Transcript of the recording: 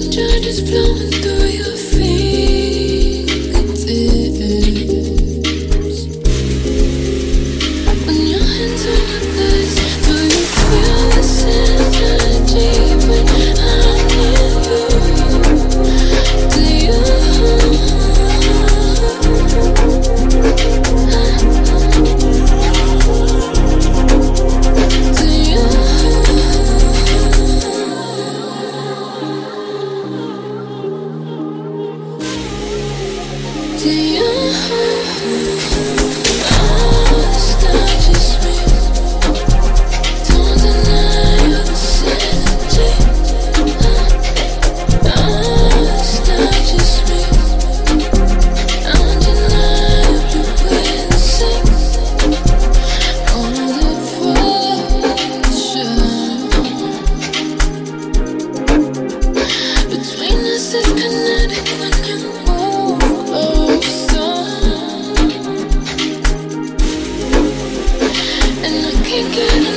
sunshine is flowing through. again.